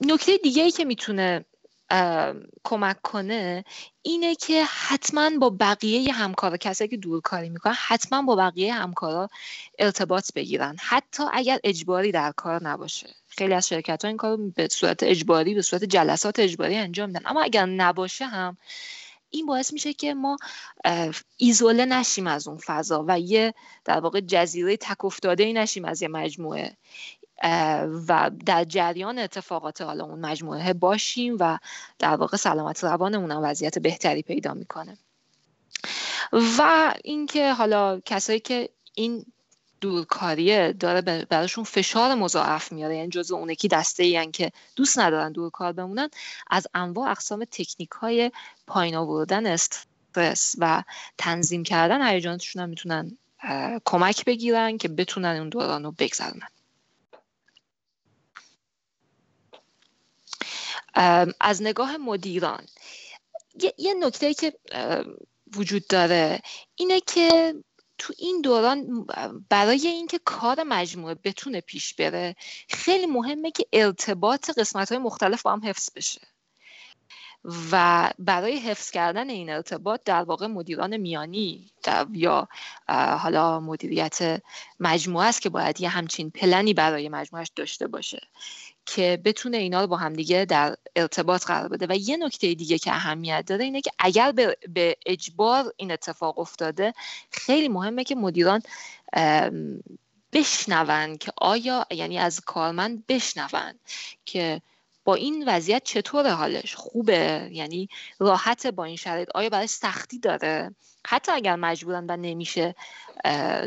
نکته دیگه ای که می‌تونه کمک کنه اینه که حتما با بقیه همکارا کسایی که دور کاری می‌کنن حتما با بقیه همکارا ارتباط بگیرن. حتی اگر اجباری در کار نباشه. خیلی از شرکت ها این کار به صورت اجباری به صورت جلسات اجباری انجام میدن. اما اگر نباشه هم این باعث میشه که ما ایزوله نشیم از اون فضا و یه در واقع جزیره تک افتاده نشیم از یه مجموعه. و در جریان اتفاقات حالا اون مجموعه باشیم و در واقع سلامت روانمون هم وضعیت بهتری پیدا می‌کنه. و اینکه حالا کسایی که این دورکاریه داره براشون فشار مضاعف میاره یعنی جزو اون یکی دسته ای که دوست ندارن دورکار بمونن از انواع اقسام تکنیک های پایین آوردن استرس و تنظیم کردن هیجاناتشون هم می‌تونن کمک بگیرن که بتونن اون دوران رو بگذرونن. از نگاه مدیران یه, نکته که وجود داره اینه که تو این دوران برای اینکه کار مجموعه بتونه پیش بره خیلی مهمه که ارتباط قسمت های مختلف با هم حفظ بشه. و برای حفظ کردن این ارتباط در واقع مدیران میانی یا حالا مدیریت مجموعه است که باید یه همچین پلنی برای مجموعهش داشته باشه. که بتونه اینا رو با همدیگه در ارتباط قرار بده. و یه نکته دیگه که اهمیت داره اینه که اگر به, اجبار این اتفاق افتاده خیلی مهمه که مدیران بشنون که آیا یعنی از کارمند بشنون که با این وضعیت چطور حالش؟ خوبه؟ یعنی راحت با این شرایط؟ آیا برای سختی داره؟ حتی اگر مجبورن و نمیشه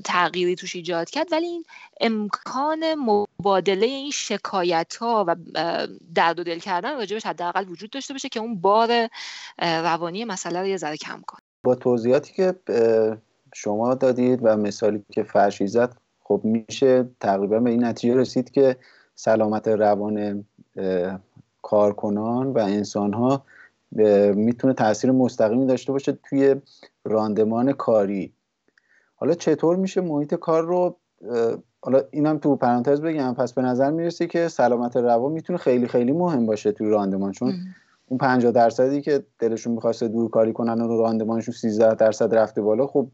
تغییری توش ایجاد کرد ولی این امکان مبادله این شکایت ها و درد و دل کردن راجبش حداقل وجود داشته باشه که اون بار روانی مسئله رو یه ذره کم کنه. با توضیحاتی که شما دادید و مثالی که فرشی زد خب میشه تقریبا به این نتیجه رسید که سلامت روان کارکنان و انسان ها می‌تونه تاثیر مستقیمی داشته باشه توی راندمان کاری. حالا چطور میشه محیط کار رو حالا اینم تو پرانتز بگم پس به نظر می‌رسه که سلامت روان می‌تونه خیلی خیلی مهم باشه توی راندمان؟ چون اون 50 درصدی که دلشون می‌خواسته دور کاری کنن و راندمانشون 13 درصد رفته بالا خب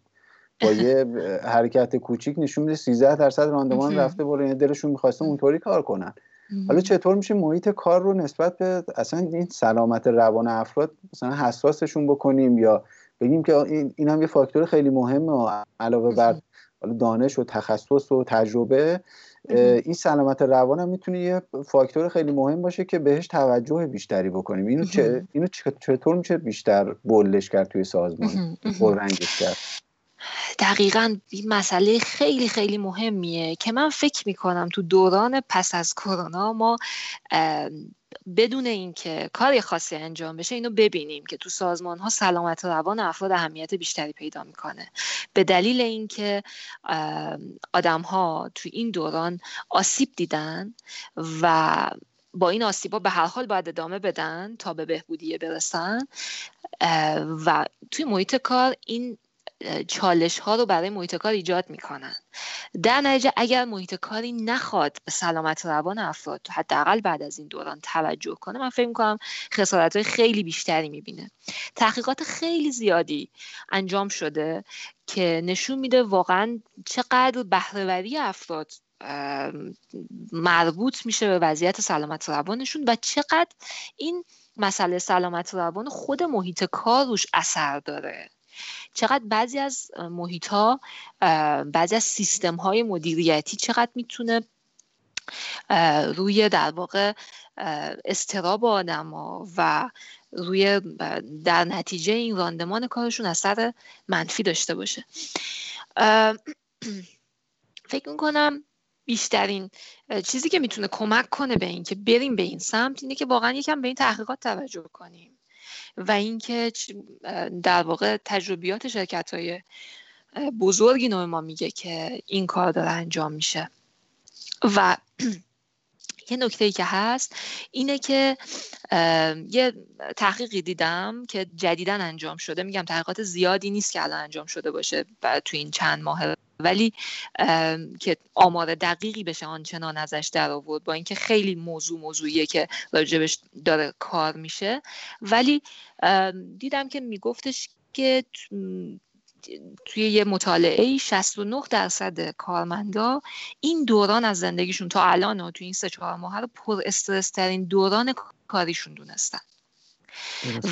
با یه حرکت کوچیک نشون میده 13 درصد راندمان رفته بالا یعنی دلشون می‌خواسته اونطوری کار کنن. حالا چطور میشه محیط کار رو نسبت به اصلا این سلامت روان افراد مثلا حساسشون بکنیم یا بگیم که این, هم یه فاکتور خیلی مهمه علاوه بر دانش و تخصص و تجربه این سلامت روان هم می‌تونه یه فاکتور خیلی مهم باشه که بهش توجه بیشتری بکنیم. اینو, چه، اینو چطور میشه بیشتر بولش کرد توی سازمان؟ رنگش کرد؟ دقیقا این مسئله خیلی خیلی مهمیه که من فکر می‌کنم تو دوران پس از کرونا ما بدون اینکه کاری خاصی انجام بشه اینو ببینیم که تو سازمان ها سلامت روان افراد اهمیت بیشتری پیدا می‌کنه. به دلیل اینکه آدم ها تو این دوران آسیب دیدن و با این آسیبا به هر حال باید ادامه بدن تا به بهبودی برسن و توی محیط کار این چالش ها رو برای محیط کار ایجاد می‌کنن. در نتیجه اگر محیط کاری نخواد به سلامت روان افراد حداقل بعد از این دوران توجه کنه من فکر می‌کنم خسارت های خیلی بیشتری می‌بینه. تحقیقات خیلی زیادی انجام شده که نشون میده واقعا چقدر بهرهوری افراد مربوط میشه به وضعیت سلامت روانشون و چقدر این مسئله سلامت روان خود محیط کار روش اثر داره. چقدر بعضی از محیط ها بعضی از سیستم های مدیریتی چقدر می‌تونه روی در واقع استراب آدم ها و روی در نتیجه این راندمان کارشون اثر منفی داشته باشه. فکر می‌کنم بیشترین چیزی که می‌تونه کمک کنه به این که بریم به این سمت اینه که واقعا یکم به این تحقیقات توجه کنیم. و اینکه در واقع تجربیات شرکت های بزرگی نوع ما میگه که این کار داره انجام میشه. و یه نکته ای که هست اینه که یه تحقیقی دیدم که جدیدا انجام شده. میگم تحقیقات زیادی نیست که الان انجام شده باشه تو این چند ماه. ولی که آمار دقیقی بشه آنچنان ازش در آورد با اینکه خیلی موضوع موضوعیه که راجبش داره کار میشه. ولی دیدم که میگفتش که توی یه مطالعه 69 درصد کارمندا این دوران از زندگیشون تا الان و توی این سه چهار ماه رو پر استرس ترین دوران کاریشون دونستن.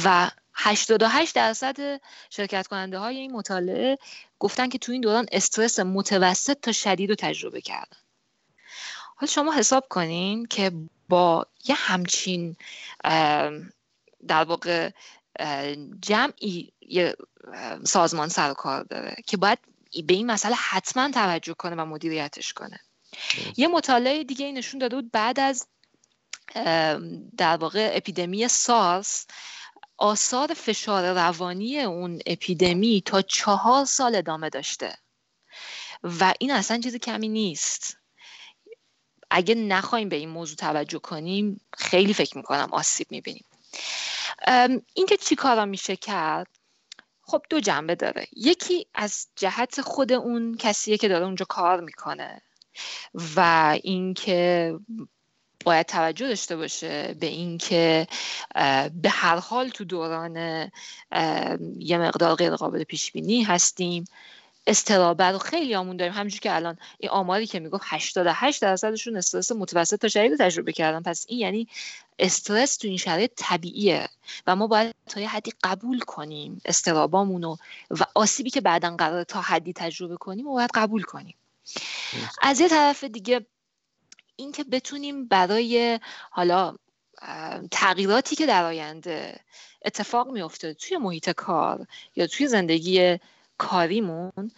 و 88 درصد شرکت کننده های این مطالعه گفتن که تو این دوران استرس متوسط تا شدید رو تجربه کردن. حالا شما حساب کنین که با یه همچین در واقع جمعی یه سازمان سر کار داره که باید به این مسئله حتما توجه کنه و مدیریتش کنه. یه مطالعه دیگه نشون داده بود بعد از در واقع اپیدمی سارس آثار فشار روانی اون اپیدمی تا چهار سال ادامه داشته. و این اصلا چیز کمی نیست. اگه نخوایم به این موضوع توجه کنیم خیلی فکر می‌کنم آسیب می‌بینیم. اینکه چی کارا میشه کرد؟ خب دو جنبه داره. یکی از جهت خود اون کسیه که داره اونجا کار می‌کنه و اینکه باید توجه داشته باشه به اینکه به هر حال تو دوران یه مقدار غیر قابل پیش بینی هستیم استرابه رو خیلی آمون داریم. همونجور که الان این آماری که می‌گفت 88 درصدشون استرس متوسط تا شدید تجربه کردن. پس این یعنی استرس تو این شرایط طبیعیه و ما باید تا یه حدی قبول کنیم استرابامونو و آسیبی که بعدا قرار تا حدی تجربه کنیم و باید قبول کنیم. از یه طرف دیگه اینکه بتونیم برای حالا تغییراتی که در آینده اتفاق میفته توی محیط کار یا توی زندگی کاریمون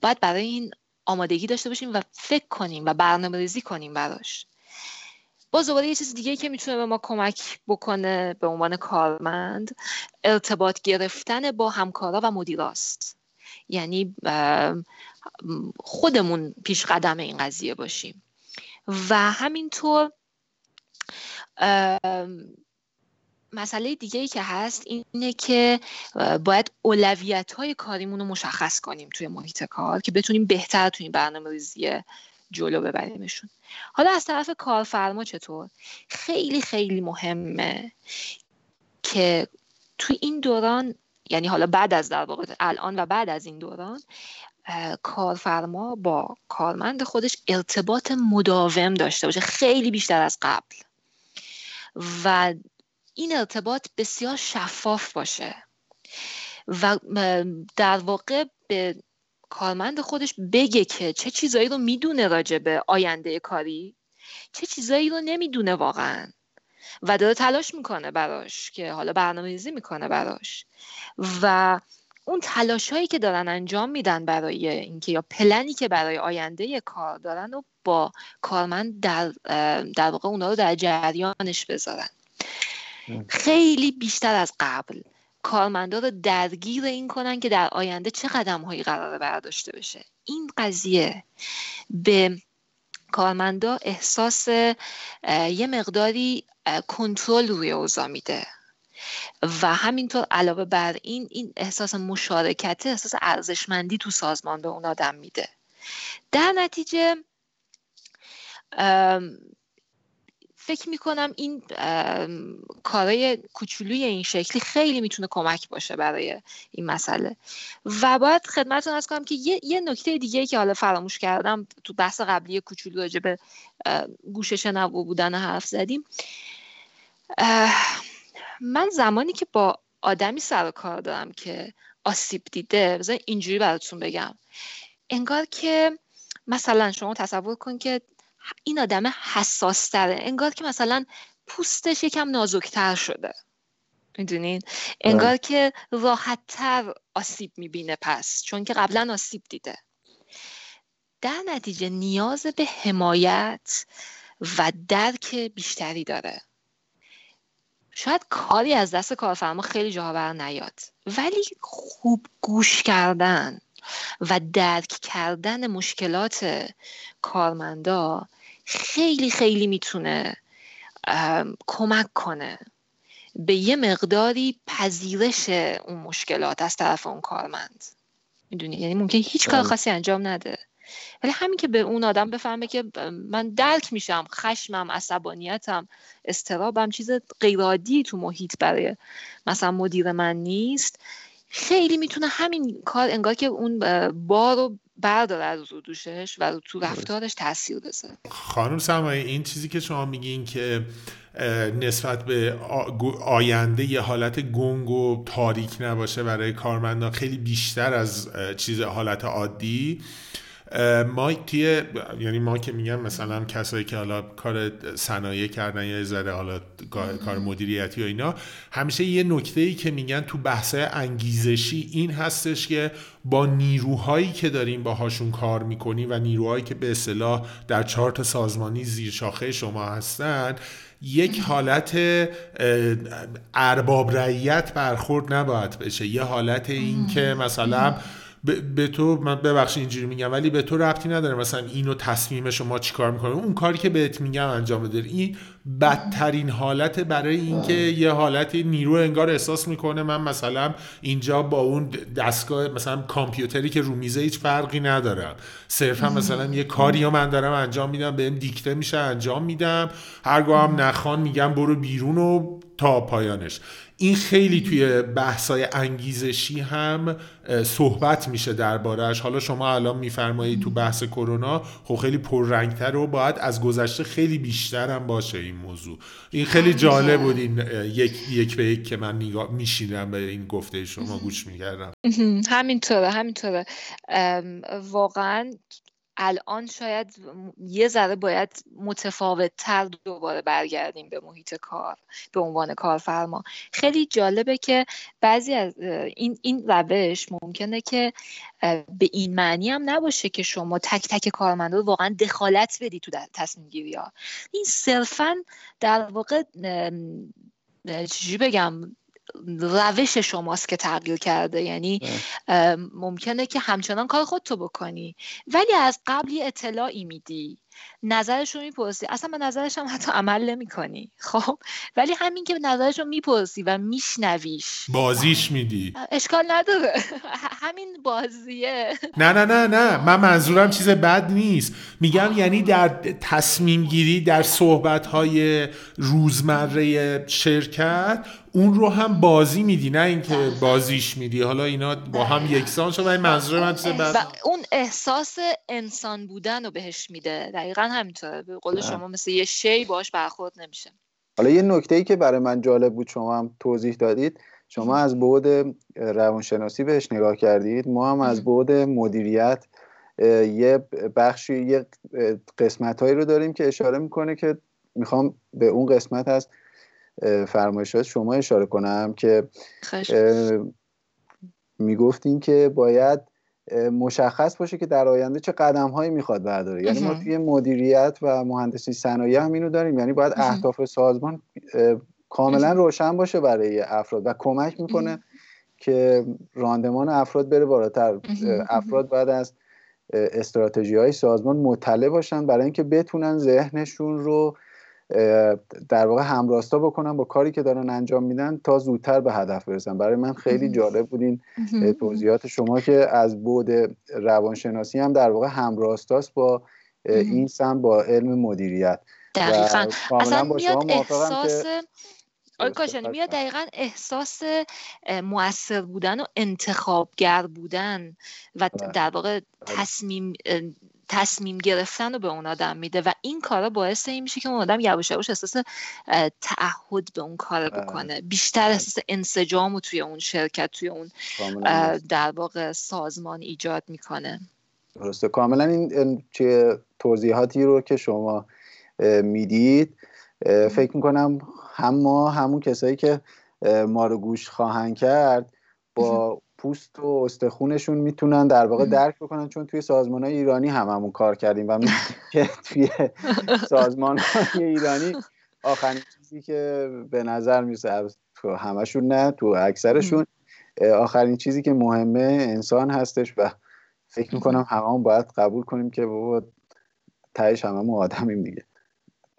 باید برای این آمادگی داشته باشیم و فکر کنیم و برنامه ریزی کنیم براش. باز دوباره یه چیز دیگه که می‌تونه به ما کمک بکنه به عنوان کارمند ارتباط گرفتن با همکارا و مدیراست یعنی خودمون پیش قدم این قضیه باشیم. و همینطور مسئله دیگه ای که هست اینه که باید اولویت های کاریمون رو مشخص کنیم توی محیط کار که بتونیم بهتر توی برنامه ریزی جلو ببریمشون. حالا از طرف کارفرما چطور؟ خیلی خیلی مهمه که توی این دوران یعنی حالا بعد از در واقع الان و بعد از این دوران کارفرما با کارمند خودش ارتباط مداوم داشته باشه خیلی بیشتر از قبل. و این ارتباط بسیار شفاف باشه. و در واقع به کارمند خودش بگه که چه چیزایی رو می‌دونه راجع به آینده کاری؟ چه چیزایی رو نمی‌دونه واقعا؟ و داره تلاش می‌کنه براش که حالا برنامه ریزی می‌کنه براش. و اون تلاش هایی که دارن انجام میدن برای اینکه یا پلنی که برای آینده کار دارن و با کارمند در, در واقع اونا رو در جریانش بذارن. خیلی بیشتر از قبل. کارمندا رو درگیر این کنن که در آینده چه قدم هایی قرار برداشته بشه. این قضیه به کارمندا احساس یه مقداری کنترل روی اوضاع میده. و همینطور علاوه بر این این احساس مشارکت احساس ارزشمندی تو سازمان به اون آدم میده. در نتیجه فکر می‌کنم این کارای کوچولوی این شکلی خیلی می‌تونه کمک باشه برای این مسئله. و باید خدمتتون از کنم که یه, یه نکته دیگه که حالا فراموش کردم تو بحث قبلی کوچولو راجع به گوش شنوا بودن حرف زدیم. من زمانی که با آدمی سر کار دارم که آسیب دیده بذار اینجوری براتون بگم. انگار که مثلا شما تصور کن که این آدم حساس تره انگار که مثلا پوستش یکم نازکتر شده. می‌دونین؟ انگار بله. که راحتتر آسیب می‌بینه پس چون که قبلا آسیب دیده. در نتیجه نیاز به حمایت و درک بیشتری داره. شاید کاری از دست کارفرما خیلی جاها بر نیاد ولی خوب گوش کردن. و درک کردن مشکلات کارمندا خیلی خیلی می‌تونه کمک کنه به یه مقداری پذیرش اون مشکلات از طرف اون کارمند. می‌دونی؟ یعنی ممکن هیچ کار بله. خاصی انجام نده. ولی همین که به اون آدم بفهمه که من درک میشم خشمم عصبانیتم استرابم چیز غیرعادی تو محیط برای مثلا مدیر من نیست. خیلی می‌تونه همین کار انگار که اون بار رو برداره از رو دوشش و تو رفتارش تاثیر بذاره. خانم سمایی این چیزی که شما میگین که نسبت به آینده یه حالت گنگ و تاریک نباشه برای کارمندان خیلی بیشتر از چیز حالت عادی ما توی یعنی ما که میگم مثلا کسایی که حالا کار صنایع کردن یا ذره حالا کار مدیریتی و اینا همیشه یه نکته ای که میگن تو بحث انگیزشی این هستش که با نیروهایی که داریم باهاشون کار می‌کنی و نیروهایی که به اصطلاح در چارت سازمانی زیر شاخه شما هستن یک حالت ارباب رعیت برخورد نباید بشه. یه حالت این که مثلا به تو من ببخشید اینجوری میگم ولی به تو ربطی نداره مثلا اینو تصمیم شما چیکار می‌کنه اون کاری که بهت میگم انجام بده. این بدترین حالت برای اینکه یه حالت نیرو انگار احساس می‌کنه. من مثلا اینجا با اون دستگاه مثلا کامپیوتری که رو میزه هیچ فرقی ندارم. صرفا مثلا یه کاری رو من دارم انجام میدم بهم دیکته میشه انجام میدم. هرگاه هم نخوان میگم برو بیرون و تا پایانش. این خیلی توی بحثای انگیزشی هم صحبت میشه دربارهش حالا شما الان میفرمایید تو بحث کرونا خب خیلی پررنگتر و باید از گذشته خیلی بیشتر هم باشه این موضوع. این خیلی جالب بود این یک, یک به یک که من نگاه میشینم به این گفته شما گوش می‌کردم. همینطوره همینطوره. واقعا الان شاید یه ذره باید متفاوت تر دوباره برگردیم به محیط کار به عنوان کارفرما. خیلی جالبه که بعضی از این, این روش ممکنه که به این معنی هم نباشه که شما تک تک کارمندا رو واقعا دخالت بدی تو تصمیم گیری ها این صرفا در واقع چجوری بگم؟ روش شماست که تغییر کرده. یعنی ممکنه که همچنان کار خودتو بکنی. ولی از قبل یه اطلاعی میدی. نظرش رو می‌پرسی. اصلا به نظرش هم حتی عمل نمی کنی خب؟ ولی همین که نظرش رو می‌پرسی و میشنویش. بازیش میدی. اشکال نداره. همین بازیه. نه نه نه نه. من منظورم چیز بد نیست. میگم یعنی در تصمیم گیری در صحبت های روزمره شرکت اون رو هم بازی میدی. نه اینکه بازیش میدی. حالا اینا با هم یکسان شد و منظور من چیز و اون احساس انسان بودن رو بهش میده. دقیقا همینطوره. به قول شما مثل یه شی باش برخورد نمیشه. حالا یه نکته ای که برای من جالب بود شما هم توضیح دادید. شما از بعد روانشناسی بهش نگاه کردید. ما هم از بعد مدیریت یه بخشی یه قسمت هایی رو داریم که اشاره می‌کنه که می‌خوام به اون قسمت از فرمایشات شما اشاره کنم که می‌گفتیم که باید مشخص باشه که در آینده چه قدم هایی می‌خواد برداره. یعنی ما توی مدیریت و مهندسی صنایع هم اینو داریم. یعنی باید اهداف سازمان کاملا روشن باشه برای افراد و کمک می‌کنه که راندمان افراد بره بالاتر. افراد بعد از استراتژی های سازمان مطلع باشن برای اینکه بتونن ذهنشون رو در واقع همراستا بکنن با کاری که دارن انجام میدن تا زودتر به هدف برسن. برای من خیلی جالب بود این توضیحات شما که از بود روانشناسی هم در واقع همراستاست با این سم با علم مدیریت. دقیقا. اصلا میاد احساس آقای کاشانی میاد دقیقا احساس موثر بودن و انتخابگر بودن و بله. در واقع بله. تصمیم تصمیم گرفتن رو به اون آدم میده و این کارا باعث این میشه که اون آدم یواش یواش احساس تعهد به اون کار بکنه. بیشتر احساس انسجام رو توی اون شرکت توی اون در واقع سازمان ایجاد می‌کنه. درسته. کاملا این چه توضیحاتی رو که شما می‌دید فکر می‌کنم هم ما همون کسایی که ما رو گوش خواهند کرد با پوست و استخونشون می‌تونن در واقع درک بکنن چون توی سازمان های ایرانی هم همون کار کردیم و که توی سازمان های ایرانی آخرین چیزی که به نظر می‌رسه تو همشون نه تو اکثرشون آخرین چیزی که مهمه انسان هستش و فکر می‌کنم همه باید قبول کنیم که بابا تهش همه آدمیم دیگه.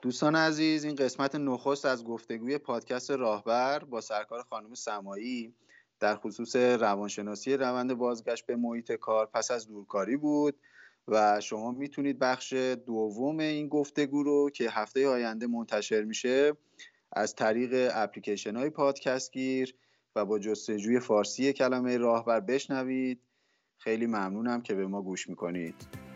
دوستان عزیز این قسمت نخست از گفتگوی پادکست راهبر با سرکار خانم سمایی. در خصوص روانشناسی روند بازگشت به محیط کار پس از دورکاری بود و شما می‌تونید بخش دوم این گفتگو رو که هفته آینده منتشر میشه از طریق اپلیکیشن های پادکست گیر و با جستجوی فارسی کلمه راهبر بشنوید. خیلی ممنونم که به ما گوش می‌کنید.